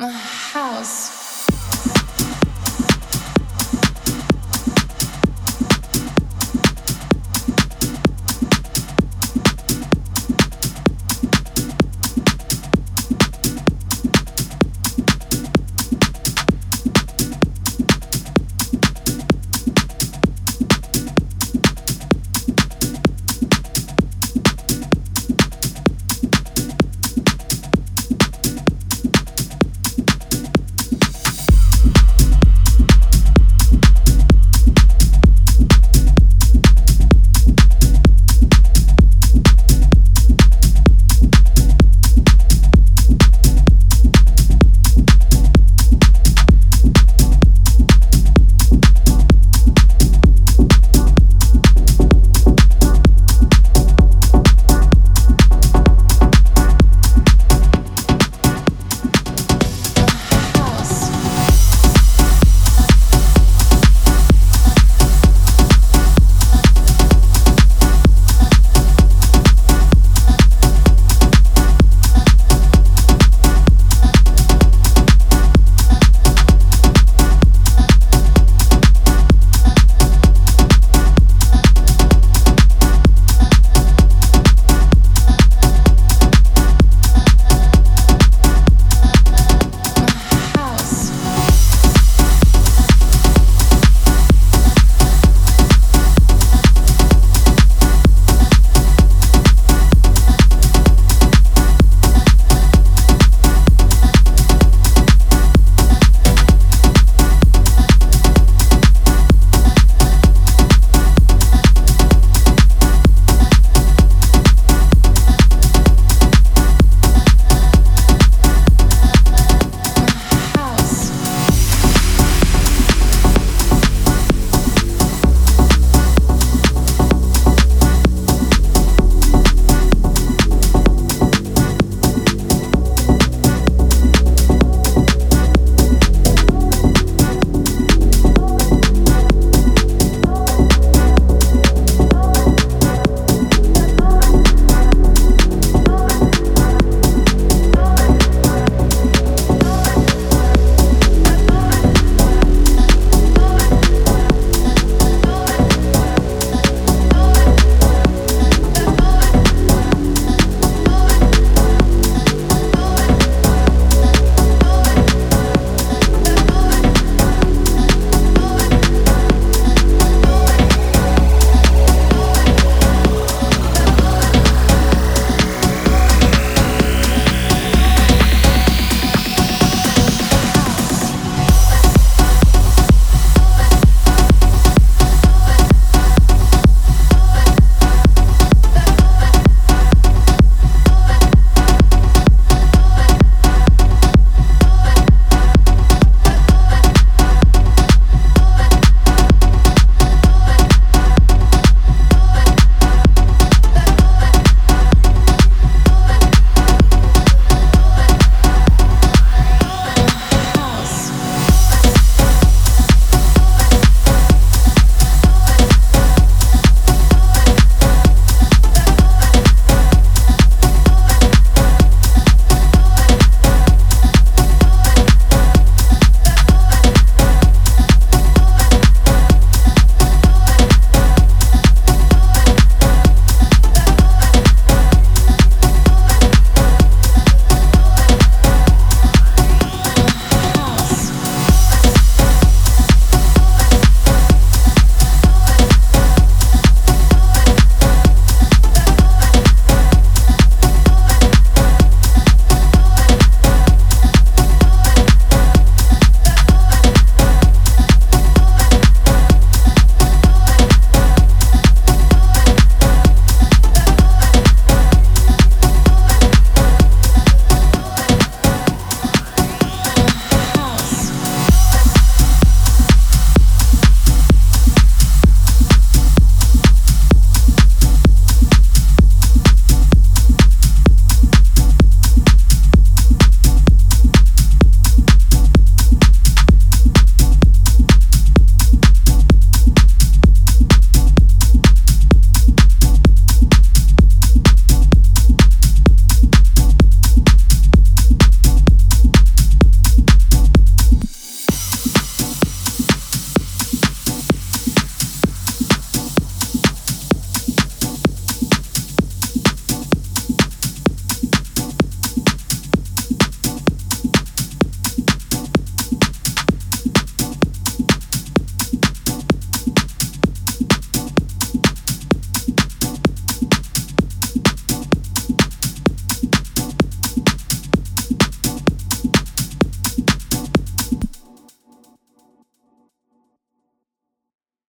house